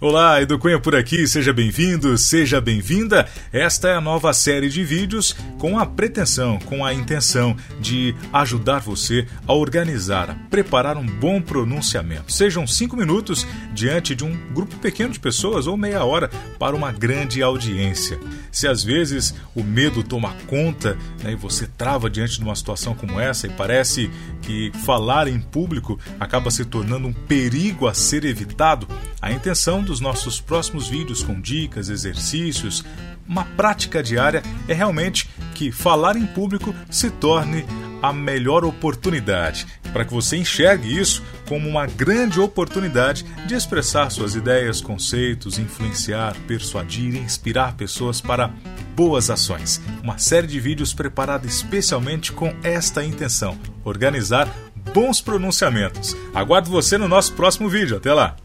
Olá, Edu Cunha por aqui, seja bem-vindo, seja bem-vinda. Esta é a nova série de vídeos com a pretensão, com a intenção de ajudar você a organizar, a preparar um bom pronunciamento. Sejam cinco minutos diante de um grupo pequeno de pessoas ou meia hora para uma grande audiência. Se às vezes o medo toma conta né, e você trava diante de uma situação como essa e parece que falar em público acaba se tornando um perigo a ser evitado, a intenção dos nossos próximos vídeos com dicas, exercícios, uma prática diária é realmente que falar em público se torne a melhor oportunidade, para que você enxergue isso como uma grande oportunidade de expressar suas ideias, conceitos, influenciar, persuadir e inspirar pessoas para boas ações. Uma série de vídeos preparada especialmente com esta intenção: organizar bons pronunciamentos. Aguardo você no nosso próximo vídeo. Até lá!